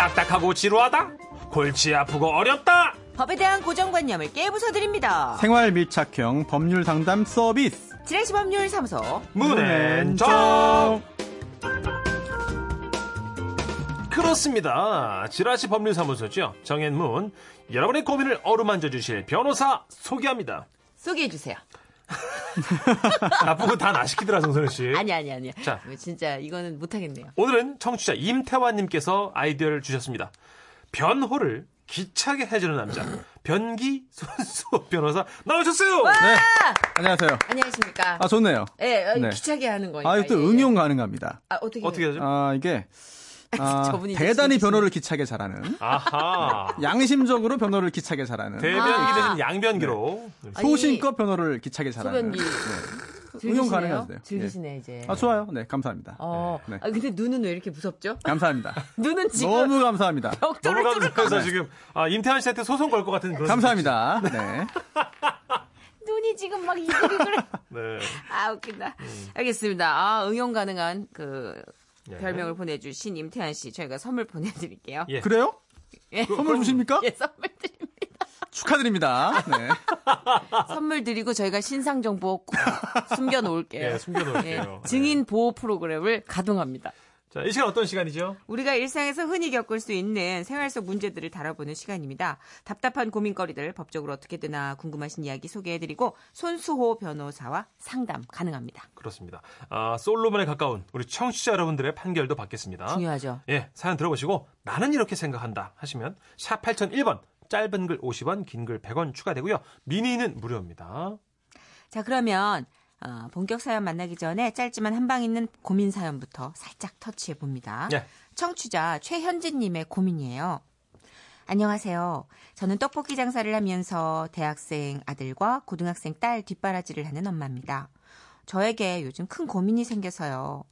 딱딱하고 지루하다? 골치 아프고 어렵다? 법에 대한 고정관념을 깨부숴드립니다. 생활 밀착형 법률 상담 서비스. 지라시 법률 사무소. 문앤정 그렇습니다. 지라시 법률 사무소죠. 정앤문. 여러분의 고민을 어루만져 주실 변호사 소개합니다. 소개해 주세요. 나쁜 건다나 시키더라, 정선우 씨. 아니, 아니, 아니. 자. 뭐 진짜 이거는 못하겠네요. 오늘은 청취자 임태환님께서 아이디어를 주셨습니다. 변호를 기차게 해주는 남자. 변기 손수 변호사 나오셨어요! 네. 안녕하세요. 안녕하십니까. 아, 좋네요. 예, 어, 네. 기차게 하는 거니까. 아, 이거 또 예, 예. 응용 가능합니다. 아, 어떻게. 어떻게 하죠? 아, 이게. 아, 대단히 변호를 기차게 잘하는. 아하. 양심적으로 변호를 기차게 잘하는. 대변기 아. 대신 양변기로. 아니, 소신껏 변호를 기차게 잘하는. 소변기. 네. 응용 가능하세요. 즐기시네, 이제. 아, 좋아요. 네, 감사합니다. 어. 네. 아, 근데 눈은 왜 이렇게 무섭죠? 감사합니다. 눈은 지금 너무 감사합니다. 너무 감사해서 지금 아, 임태환 씨한테 소송 걸 것 같은 그런. 감사합니다. 네. 눈이 지금 막 이글이글. 네. 아, 웃긴다. 알겠습니다. 아, 응용 가능한 그 예. 별명을 보내주신 임태환 씨, 저희가 선물 보내드릴게요. 예. 그래요? 예. 선물 주십니까? 예, 선물 드립니다. 축하드립니다. 네. 선물 드리고 저희가 신상 정보 꼭 숨겨놓을게요. 예, 숨겨놓을게요. 예, 증인 보호 프로그램을 가동합니다. 자, 이 시간 어떤 시간이죠? 우리가 일상에서 흔히 겪을 수 있는 생활 속 문제들을 다뤄보는 시간입니다. 답답한 고민거리들 법적으로 어떻게 되나 궁금하신 이야기 소개해드리고 손수호 변호사와 상담 가능합니다. 그렇습니다. 아, 솔로몬에 가까운 우리 청취자 여러분들의 판결도 받겠습니다. 중요하죠. 예, 사연 들어보시고 나는 이렇게 생각한다 하시면 샵 8001번 짧은 글 50원, 긴 글 100원 추가되고요. 미니는 무료입니다. 자 그러면 어, 본격 사연 만나기 전에 짧지만 한방 있는 고민 사연부터 살짝 터치해 봅니다. 예. 청취자 최현진님의 고민이에요. 안녕하세요. 저는 떡볶이 장사를 하면서 대학생 아들과 고등학생 딸 뒷바라지를 하는 엄마입니다. 저에게 요즘 큰 고민이 생겨서요.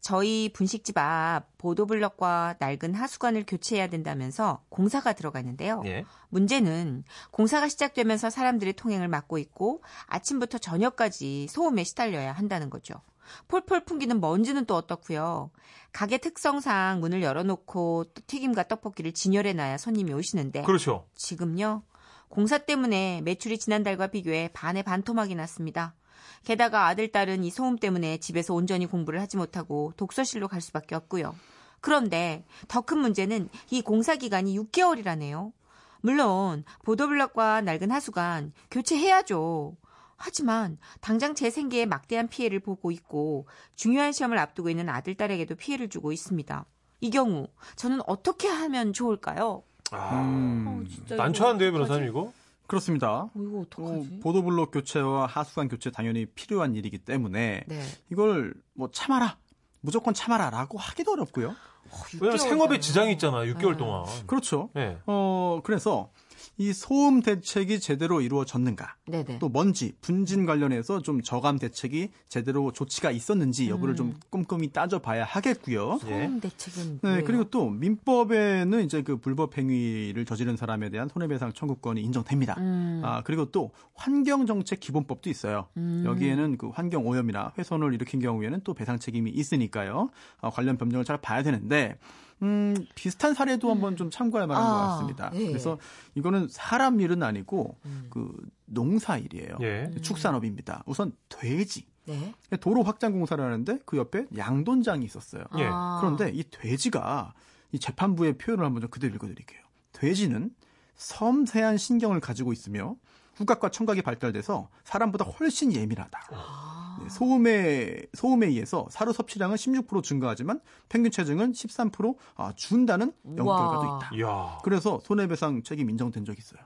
저희 분식집 앞 보도블럭과 낡은 하수관을 교체해야 된다면서 공사가 들어가는데요. 예. 문제는 공사가 시작되면서 사람들의 통행을 막고 있고 아침부터 저녁까지 소음에 시달려야 한다는 거죠. 폴폴 풍기는 먼지는 또 어떻고요. 가게 특성상 문을 열어놓고 또 튀김과 떡볶이를 진열해놔야 손님이 오시는데 그렇죠. 지금요 공사 때문에 매출이 지난달과 비교해 반의 반토막이 났습니다. 게다가 아들 딸은 이 소음 때문에 집에서 온전히 공부를 하지 못하고 독서실로 갈 수밖에 없고요. 그런데 더 큰 문제는 이 공사 기간이 6개월이라네요. 물론 보도블럭과 낡은 하수관 교체해야죠. 하지만 당장 제 생계에 막대한 피해를 보고 있고 중요한 시험을 앞두고 있는 아들 딸에게도 피해를 주고 있습니다. 이 경우 저는 어떻게 하면 좋을까요? 아, 음, 진짜 난처한데요, 변호사님 이거? 그렇습니다. 어, 이거 또 어떡하지? 보도블록 교체와 하수관 교체 당연히 필요한 일이기 때문에 네. 이걸 뭐 참아라. 무조건 참아라라고 하기도 어렵고요. 왜냐면 6개월 생업에. 지장이 있잖아요. 6개월 네. 동안. 그렇죠. 네. 어, 그래서 이 소음 대책이 제대로 이루어졌는가? 네네. 또 먼지, 분진 관련해서 좀 저감 대책이 제대로 조치가 있었는지 여부를 음. 좀 꼼꼼히 따져봐야 하겠고요. 예. 소음 대책은 네? 그리고 또 민법에는 이제 그 불법 행위를 저지른 사람에 대한 손해배상 청구권이 인정됩니다. 음. 아, 그리고 또 환경 정책 기본법도 있어요. 음. 여기에는 그 환경 오염이나 훼손을 일으킨 경우에는 또 배상 책임이 있으니까요. 아, 관련 법령을 잘 봐야 되는데 음, 비슷한 사례도 한번 좀 참고할 만한 아, 것 같습니다. 예. 그래서 이거는 사람 일은 아니고 음. 그 농사 일이에요. 예. 축산업입니다. 우선 돼지. 네. 도로 확장 공사를 하는데 그 옆에 양돈장이 있었어요. 예. 아. 그런데 이 돼지가 이 재판부의 표현을 한번 좀 그대로 읽어드릴게요. 돼지는 섬세한 신경을 가지고 있으며 후각과 청각이 발달돼서 사람보다 훨씬 예민하다. 아. 네, 소음에 소음에 의해서 사료 섭취량은 16% 증가하지만 평균 체중은 13% 아, 준다는 연구 우와. 결과도 있다. 이야. 그래서 손해배상 책임 인정된 적이 있어요.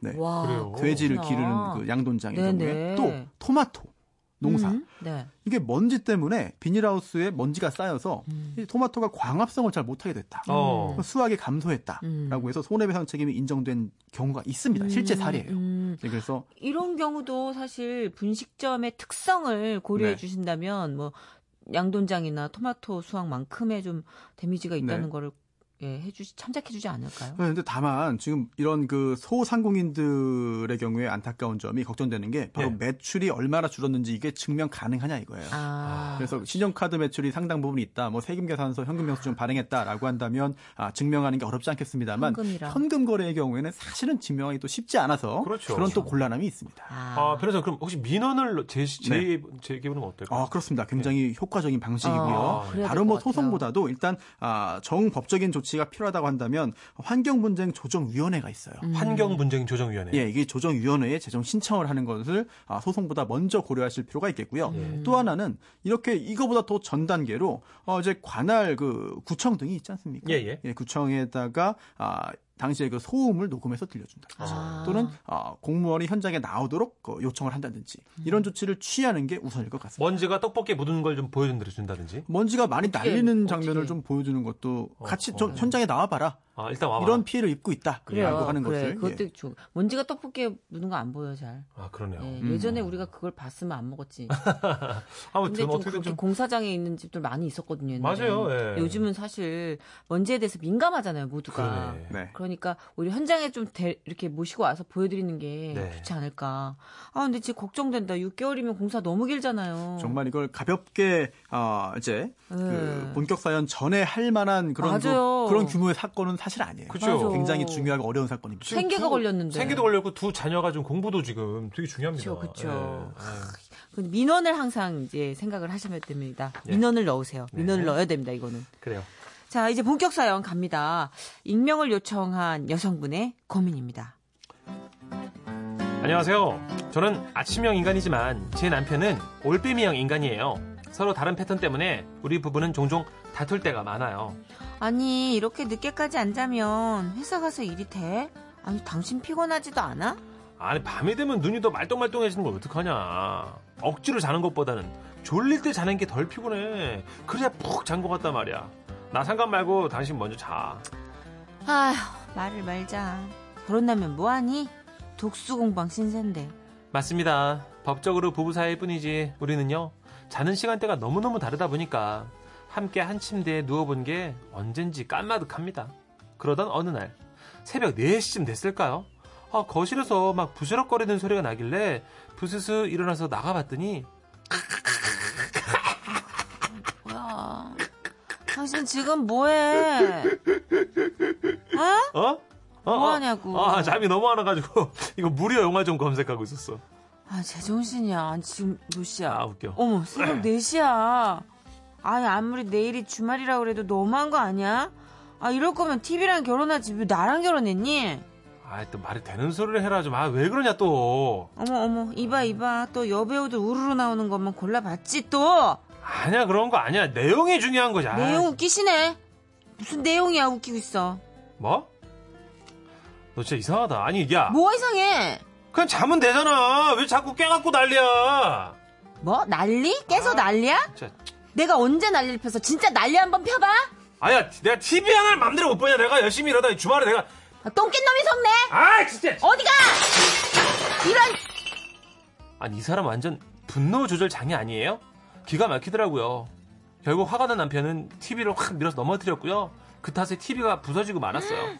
네. 와. 돼지를 그렇구나. 기르는 그 양돈장의 네네. 경우에 또 토마토 농사 음, 네. 이게 먼지 때문에 비닐하우스에 먼지가 쌓여서 음. 이 토마토가 광합성을 잘 못하게 됐다. 어. 수확이 감소했다라고 음. 해서 손해배상 책임이 인정된 경우가 있습니다. 실제 사례예요. 음. 네, 그래서 이런 경우도 사실 분식점의 특성을 고려해 네. 주신다면 뭐 양돈장이나 토마토 수확만큼의 좀 데미지가 있다는 네. 거를 예, 해주지 참작해주지 않을까요? 네, 근데 다만 지금 이런 그 소상공인들의 경우에 안타까운 점이 걱정되는 게 바로 네. 매출이 얼마나 줄었는지 이게 증명 가능하냐 이거예요. 아, 그래서 신용카드 매출이 상당 부분 있다. 뭐 세금 계산서, 현금 영수증 발행했다라고 한다면 아, 증명하는 게 어렵지 않겠습니다만 현금이라. 현금 거래의 경우에는 사실은 증명하기 또 쉽지 않아서 그렇죠. 런또 곤란함이 있습니다. 아, 아, 변호사 그럼 혹시 민원을 제시, 제, 네. 제기해보는 건 어떨까요? 아, 그렇습니다. 굉장히 효과적인 방식이고요. 아, 다른 뭐. 소송보다도 일단 아, 정법적인 조치 가 필요하다고 한다면 환경분쟁 조정위원회가 있어요. 음. 환경분쟁 조정위원회. 예, 이게 조정위원회에 재정 신청을 하는 것을 아, 소송보다 먼저 고려하실 필요가 있겠고요. 또 하나는 이렇게 이거보다 더 전 단계로 어, 이제 관할 그 구청 등이 있지 않습니까? 예, 예. 구청에다가 아, 당시에 그 소음을 녹음해서 들려준다. 아. 또는 아, 공무원이 현장에 나오도록 그 요청을 한다든지 이런 조치를 취하는 게 우선일 것 같습니다. 먼지가 떡볶이에 묻은 걸 좀 보여준다든지. 먼지가 많이 어떻게, 날리는 어떻게. 장면을 좀 보여주는 것도 같이 어, 좀 어. 현장에 나와봐라. 아, 일단 와봐. 이런 피해를 입고 있다. 그래요. 하는 그래, 것을. 그것도 예. 좋. 먼지가 떡볶이에 묻은 거안 보여 잘. 아, 그러네요. 예, 음. 예전에 우리가 그걸 봤으면 안 먹었지. 근데 아무튼 좀 어떻게든 그렇게 좀 공사장에 있는 집들 많이 있었거든요. 옛날에. 맞아요. 예. 요즘은 사실 먼지에 대해서 민감하잖아요, 모두가. 그러네. 네. 그러니까 우리 현장에 좀 대- 이렇게 모시고 와서 보여드리는 게 네. 좋지 않을까. 아 근데 진짜 걱정된다. 6개월이면 공사 너무 길잖아요. 정말 이걸 가볍게 어, 이제 그 네. 본격 사연 전에 할 만한 그런 그. 그런 규모의 사건은 사실 아니에요. 그죠. 맞아. 굉장히 중요하고 어려운 사건입니다. 지금 생계가 두- 걸렸는데. 생계도 걸렸고 두 자녀가 좀 공부도 지금 되게 중요합니다. 그쵸, 그쵸. 예. 아유. 근데 민원을 항상 이제 생각을 하시면 됩니다. 예. 민원을 넣으세요. 민원을 네. 넣어야 됩니다. 이거는. 그래요. 자 이제 본격 사연 갑니다. 익명을 요청한 여성분의 고민입니다. 안녕하세요. 저는 아침형 인간이지만 제 남편은 올빼미형 인간이에요. 서로 다른 패턴 때문에 우리 부부는 종종 다툴 때가 많아요. 아니 이렇게 늦게까지 안 자면 회사 가서 일이 돼? 아니 당신 피곤하지도 않아? 아니 밤이 되면 눈이 더 말똥말똥해지는 걸 어떡하냐. 억지로 자는 것보다는 졸릴 때 자는 게 덜 피곤해. 그래야 푹 잔 것 같단 말이야. 나 상관 말고 당신 먼저 자. 아휴 말을 말자. 결혼하면 뭐하니? 독수공방 신세인데. 맞습니다. 법적으로 부부 사이일 뿐이지 우리는요. 자는 시간대가 너무너무 다르다 보니까 함께 한 침대에 누워본 게 언젠지 깐마득합니다. 그러던 어느 날 새벽 4시쯤 됐을까요? 아, 거실에서 막 부스럭거리는 소리가 나길래 부스스 일어나서 나가봤더니 당신 지금 뭐해? 어? 어? 어, 어? 뭐하냐고. 아, 잠이 너무 안 와가지고 이거 무료 영화 좀 검색하고 있었어. 아 제정신이야. 지금 몇 시야? 아, 웃겨. 어머 새벽 4시야. 아니 아무리 내일이 주말이라 그래도 너무한 거 아니야? 아 이럴 거면 TV랑 결혼하지 왜 나랑 결혼했니? 아, 또 말이 되는 소리를 해라 좀. 아, 왜 그러냐 또. 어머 어머 이봐 이봐 또 여배우들 우르르 나오는 것만 골라봤지 또 아니야, 그런 거 아니야. 내용이 중요한 거지. 아, 내용 웃기시네 무슨 내용이야 웃기고 있어 뭐? 너 진짜 이상하다. 아니, 야. 뭐가 이상해 그냥 자면 되잖아. 왜 자꾸 깨갖고 난리야. 뭐 난리? 깨서 아. 난리야? 진짜. 내가 언제 난리를 펴서 진짜 난리 한번 펴봐 아야, 내가 TV 하나를 맘대로 못 보냐. 내가 열심히 이러다 주말에 내가. 아, 똥낀 놈이 속네 아, 진짜. 어디가 이런 아니, 이 사람 완전 분노 조절 장애 아니에요? 기가 막히더라고요. 결국 화가 난 남편은 TV를 확 밀어서 넘어뜨렸고요. 그 탓에 TV가 부서지고 말았어요.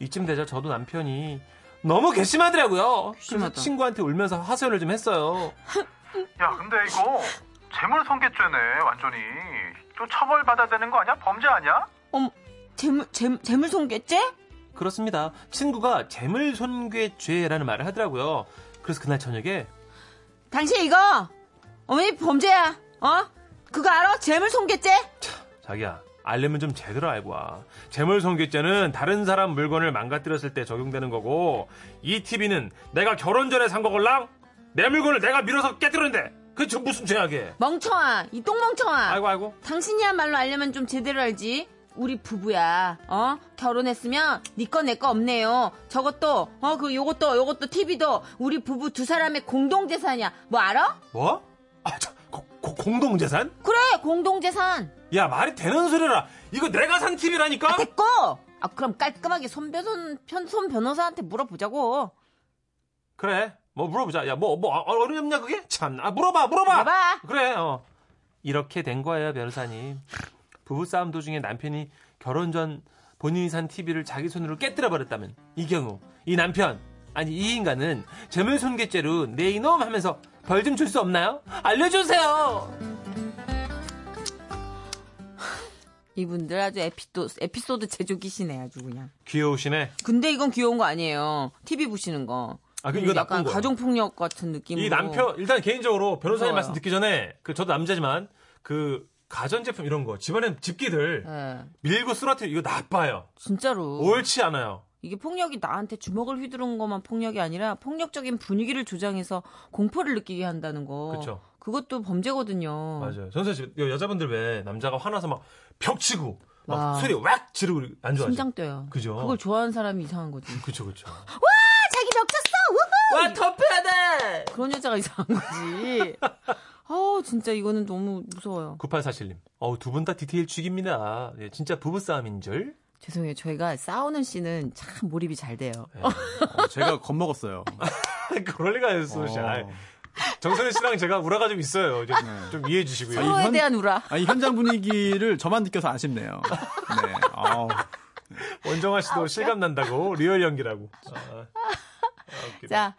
이쯤 되자 저도 남편이 너무 괘씸하더라고요. 그래서 괘씸하다. 친구한테 울면서 하소연을 좀 했어요. 야, 근데 이거 재물손괴죄네, 완전히. 좀 처벌받아야 되는 거 아니야? 범죄 아니야? 어머 재물 재물 재물 손괴죄? 그렇습니다. 친구가 재물손괴죄라는 말을 하더라고요. 그래서 그날 저녁에 당신 이거 어머니 범죄야. 어? 그거 알아? 재물 손괴죄? 자기야 알려면 좀 제대로 알고 와. 재물손괴죄는 다른 사람 물건을 망가뜨렸을 때 적용되는 거고 이 TV는 내가 결혼 전에 산 거걸랑 내 물건을 내가 밀어서 깨뜨렸는데 그게 저 무슨 죄악이야. 멍청아. 이 똥멍청아. 아이고 아이고. 당신이야말로 알려면 좀 제대로 알지. 우리 부부야. 어? 결혼했으면 니거내 거 없네요. 저것도 어 그 요것도 요것도 TV도 우리 부부 두 사람의 공동 재산이야. 뭐 알아? 뭐? 아, 저, 고- 고- 공동재산? 그래 공동 재산. 야 말이 되는 소리라. 이거 내가 산 TV라니까. 아, 됐고. 아 그럼 깔끔하게 손 변호 손 변호사한테 물어보자고. 그래. 뭐 물어보자. 야 뭐 뭐 어렵냐 그게? 참. 아 물어봐 물어봐. 물어봐. 그래. 어. 이렇게 된 거예요 변호사님. 부부 싸움 도중에 남편이 결혼 전 본인이 산 TV를 자기 손으로 깨뜨려 버렸다면 이 경우 이 남편 아니 이 인간은 재물손괴죄로 내 이놈 하면서 벌 좀 줄 수 없나요? 알려주세요. 이분들 아주 에피도, 에피소드 제조기시네 아주 그냥. 귀여우시네. 근데 이건 귀여운 거 아니에요. TV 보시는 거. 아, 그럼 이거 약간 나쁜 거예요. 가정 폭력 같은 느낌으로. 이 남편 일단 개인적으로 변호사님 무서워요. 말씀 듣기 전에 그 저도 남자지만 그 가전제품 이런 거 집안에 집기들 예, 밀고 쓰러뜨리 이거 나빠요. 진짜로. 옳지 않아요. 이게 폭력이 나한테 주먹을 휘두른 것만 폭력이 아니라 폭력적인 분위기를 조장해서 공포를 느끼게 한다는 거. 그쵸. 그것도 범죄거든요. 맞아요. 전세 씨 여자분들 왜 남자가 화나서 막 벽 치고 막 와. 소리 왁 지르고 안 좋아하죠. 심장 뛰어요. 그죠. 그걸 좋아하는 사람이 이상한 거지. 그쵸 그쵸. 자기 벽 쳤어! 우후! 와 덮여야 돼. 그런 여자가 이상한 거지. 어 진짜 이거는 너무 무서워요. 9847님. 어우 두 분 다 디테일 죽입니다. 예, 진짜 부부 싸움인 줄. 죄송해요. 저희가 싸우는 씬은 참 몰입이 잘 돼요. 어, 제가 겁먹었어요. 그럴 리가 있어. 씨. 어. 정선혜 씨랑 제가 울화 가지고 있어요. 좀, 좀 이해해 주시고요. 서로에 현- 대한 울화. 아, 이 현장 분위기를 저만 느껴서 아쉽네요. 네. 원정아 씨도 실감 난다고 리얼 연기라고. 아, 아. 자,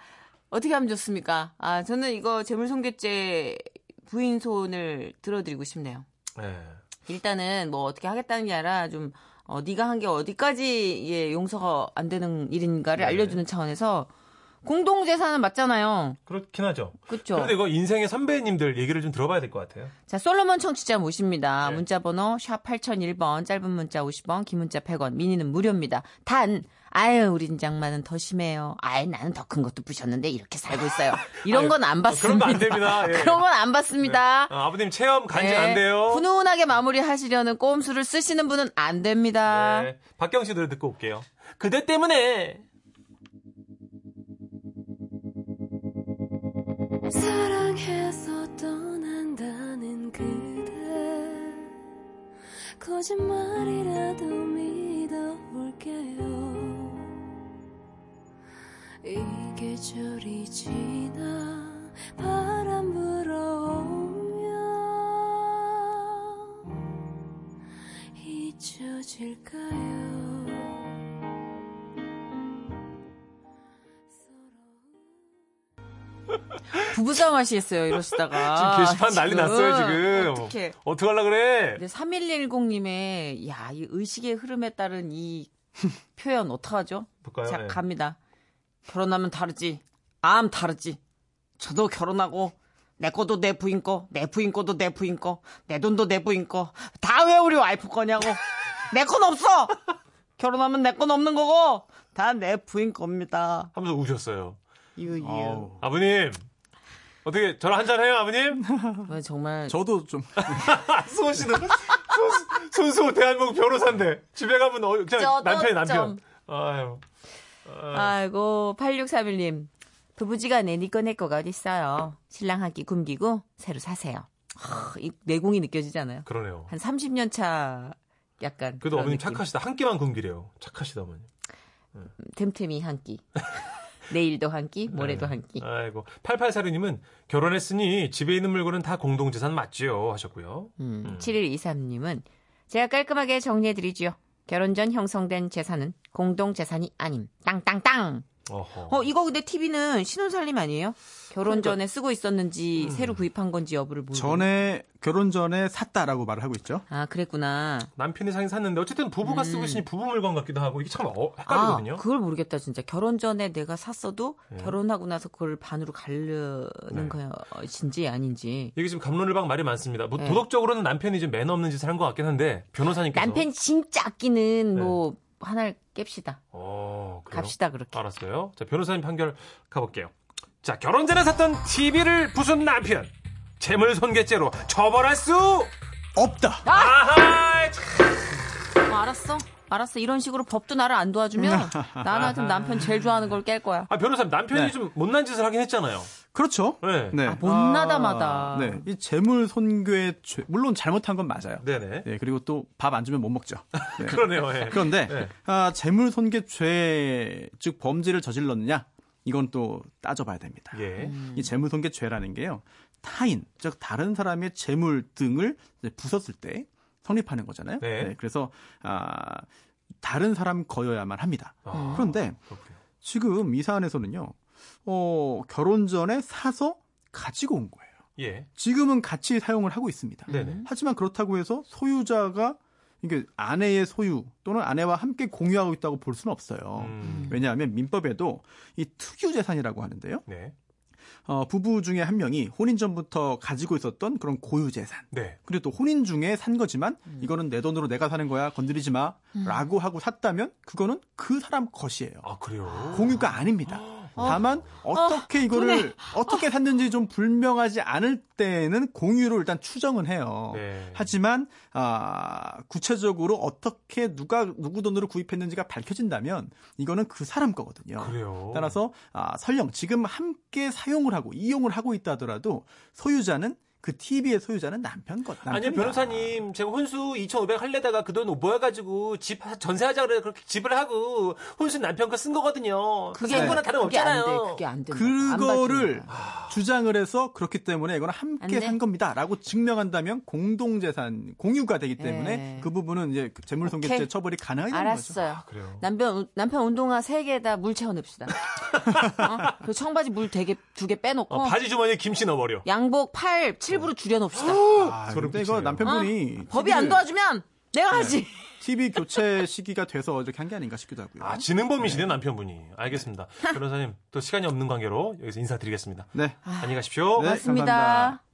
어떻게 하면 좋습니까? 아, 저는 이거 재물손괴죄 부인 손을 들어드리고 싶네요. 네. 일단은 뭐 어떻게 하겠다는 게 아니라 좀 어, 네가 한 게 어디까지 예, 용서가 안 되는 일인가를 네. 알려주는 차원에서 공동재산은 맞잖아요. 그렇긴 하죠. 그렇죠. 그런데 이거 인생의 선배님들 얘기를 좀 들어봐야 될 것 같아요. 자, 솔로몬 청취자 모십니다. 네. 문자 번호 샵 8001번, 짧은 문자 50원, 긴 문자 100원, 미니는 무료입니다. 단, 아유, 우리 장만은 더 심해요. 아유, 나는 더 큰 것도 부셨는데 이렇게 살고 있어요. 이런 건안 그런 받습니다. 거안 됩니다. 예. 그런 건안 받습니다. 아, 아버님 체험 간증 네. 안 돼요. 훈훈하게 마무리하시려는 꼼수를 쓰시는 분은 안 됩니다. 네. 박경 씨 노래 듣고 올게요. 그대 때문에. 사랑해서 떠난다는 그대 거짓말이라도 믿어볼게요 이 계절이 지나 바람 불어오면 잊혀질까요 부부싸움 하시겠어요, 이러시다가. 지금 게시판 난리 났어요, 지금. 어떻게. 어떡하려 그래? 근데 3110님의, 야, 이 의식의 흐름에 따른 이 표현 어떡하죠? 볼까요? 자, 예. 갑니다. 결혼하면 다르지. 암 다르지. 저도 결혼하고, 내 거도 내 부인 거, 내 부인 거도 내 부인 거, 내 돈도 내 부인 거, 다 왜 우리 와이프 거냐고. 내 건 없어! 결혼하면 내 건 없는 거고, 다 내 부인 겁니다. 하면서 우셨어요. 이거. 아우. 아버님. 어떻게, 저랑 한잔 해요, 아버님? 어, 정말. 저도 좀 수호 씨는 손- 손수호 대한민국 변호사인데 집에 가면 어, 그냥 남편이 남편. 좀. 아유. 아이고, 8631님. 부부지간에 니꺼 내꺼가 어딨어요. 신랑 한 끼 굶기고 새로 사세요. 하, 이 내공이 느껴지잖아요. 그러네요. 한 30년 차 약간. 그래도 어머님 느낌. 착하시다. 한 끼만 굶기래요. 착하시다 어머님. 틈틈이 한 끼. 내일도 한 끼, 모레도 네. 한 끼. 아이고. 8846님은 결혼했으니 집에 있는 물건은 다 공동재산 맞지요 하셨고요. 음, 7123님은 제가 깔끔하게 정리해드리죠. 결혼 전 형성된 재산은 공동 재산이 아님. 땅땅땅! 어허. 어, 이거 근데 TV는 신혼살림 아니에요? 결혼 그러니까. 전에 쓰고 있었는지, 새로 구입한 건지 여부를 모르고. 전에 결혼 전에 샀다라고 말을 하고 있죠. 아, 그랬구나. 남편이 사긴 샀는데 어쨌든 부부가 쓰고 있으니 부부 물건 같기도 하고 이게 참 어, 음. 아, 헷갈리거든요. 그걸 모르겠다, 진짜. 결혼 전에 내가 샀어도 네. 결혼하고 나서 그걸 반으로 가르는 네. 것인지 아닌지. 이게 지금 감론을박 말이 많습니다. 뭐 네. 도덕적으로는 남편이 좀 매너 없는 짓을 한 것 같긴 한데 변호사님께서 남편 진짜 아끼는 네. 뭐, 하나를 깹시다. 어, 그래요? 갑시다, 그렇게. 알았어요. 자, 변호사님 판결 가볼게요. 자, 결혼 전에 샀던 TV를 부순 남편. 재물 손괴죄로 처벌할 수 없다. 아하! 참. 어, 알았어. 알았어. 이런 식으로 법도 나를 안 도와주면 나는 하여튼 남편 제일 좋아하는 걸 깰 거야. 아, 변호사님 남편이 네. 좀 못난 짓을 하긴 했잖아요. 그렇죠. 네. 네. 아, 못나다마다. 아, 네. 이 재물 손괴 죄 물론 잘못한 건 맞아요. 네네. 네, 그리고 또 밥 안 주면 못 먹죠. 네. 그러네요. 예. 그런데 네. 아, 재물 손괴 죄, 즉 범죄를 저질렀느냐? 이건 또 따져봐야 됩니다. 예. 이 재물 손괴 죄라는 게요. 타인, 즉 다른 사람의 재물 등을 부쉈을 때 성립하는 거잖아요. 네. 그래서 아, 다른 사람 거여야만 합니다. 아, 그런데 그렇군요. 지금 이 사안에서는요, 어, 결혼 전에 사서 가지고 온 거예요. 예. 지금은 같이 사용을 하고 있습니다. 네네. 하지만 그렇다고 해서 소유자가 이게 아내의 소유 또는 아내와 함께 공유하고 있다고 볼 수는 없어요. 음. 왜냐하면 민법에도 이 특유 재산이라고 하는데요. 네. 어, 부부 중에 한 명이 혼인 전부터 가지고 있었던 그런 고유 재산. 네. 그리고 또 혼인 중에 산 거지만 이거는 내 돈으로 내가 사는 거야 건드리지 마라고 하고 샀다면 그거는 그 사람 것이에요. 아, 그래요? 공유가 아닙니다. 다만 어떻게 이거를 어떻게 샀는지 좀 불명하지 않을 때는 공유로 일단 추정은 해요. 네. 하지만 아, 구체적으로 어떻게 누가 누구 돈으로 구입했는지가 밝혀진다면 이거는 그 사람 거거든요. 그래요. 따라서 아, 설령 지금 함께 사용을 하고 이용을 하고 있다 하더라도 소유자는 그 TV의 소유자는 남편 것. 아니요. 변호사님. 제가 혼수 2,500 할래다가 그 돈 모아가지고 집 전세하자 그래 그렇게 집을 하고 혼수 남편 거 쓴 거거든요. 그게 쓴 거나 다름 그게 안 없잖아요. 돼. 그게 안 된다. 그거를 안 주장을 해서 그렇기 때문에 이거는 안 함께 돼? 산 겁니다라고 증명한다면 공동 재산 공유가 되기 때문에 네. 그 부분은 이제 재물손괴죄 오케이. 처벌이 가능하게 되는 거죠. 알았어요. 그래요. 남편 남편 운동화 세 개에다 물 채워 넣읍시다. 어? 그 청바지 물 되게 두 개 빼놓고 어, 바지 주머니에 김치 넣어버려. 양복 8, 7 부로 줄여 놓읍시다. 아, 소름 근데 이거. 남편분이 어? 법이 안 도와주면 내가 하지. TV 교체 시기가 돼서 이렇게 한 게 아닌가 싶기도 하고요. 아, 지능범이시네, 남편분이. 알겠습니다. 변호사님, 또 시간이 없는 관계로 여기서 인사드리겠습니다. 네. 안녕히 가십시오. 네. 고맙습니다. 감사합니다.